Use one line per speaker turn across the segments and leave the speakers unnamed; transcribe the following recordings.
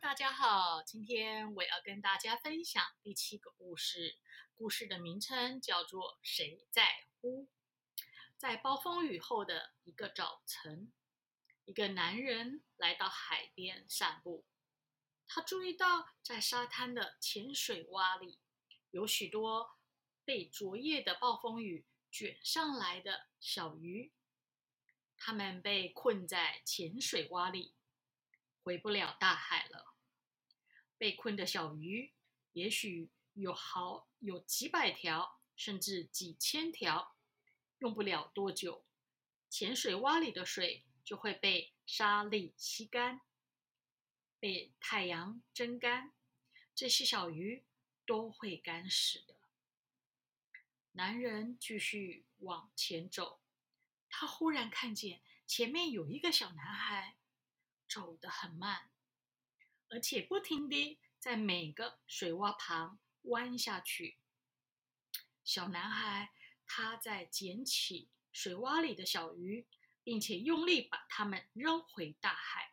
大家好，今天我要跟大家分享第七个故事。故事的名称叫做《谁在乎》。在暴风雨后的一个早晨，一个男人来到海边散步。他注意到，在沙滩的浅水洼里，有许多被昨夜的暴风雨卷上来的小鱼。它们被困在浅水洼里。回不了大海了。被困的小鱼，也许有好有几百条，甚至几千条。用不了多久，浅水洼里的水就会被沙粒吸干，被太阳蒸干，这些小鱼都会干死的。男人继续往前走，他忽然看见前面有一个小男孩。走得很慢，而且不停地在每个水洼旁弯下去。小男孩他在捡起水洼里的小鱼，并且用力把它们扔回大海。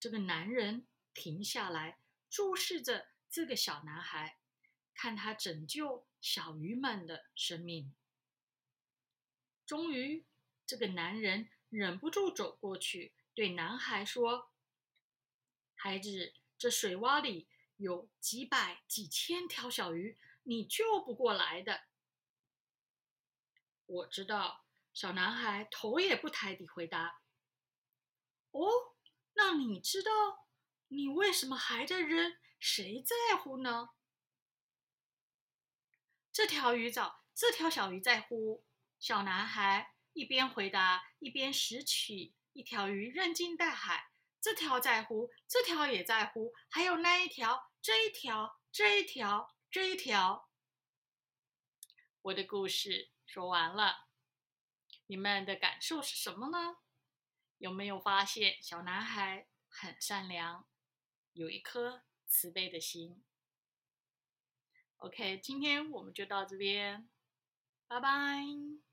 这个男人停下来，注视着这个小男孩，看他拯救小鱼们的生命。终于，这个男人忍不住走过去。对男孩说：“孩子，这水洼里有几百、几千条小鱼，你救不过来的。”我知道，小男孩头也不抬地回答：“哦，那你知道你为什么还在扔？谁在乎呢？”这条鱼找这条小鱼在乎。小男孩一边回答，一边拾起。一条鱼扔进大海，这条在乎，这条也在乎，还有那一条，这一条，这一条，这一条。我的故事说完了，你们的感受是什么呢？有没有发现小男孩很善良，有一颗慈悲的心？OK，今天我们就到这边，拜拜。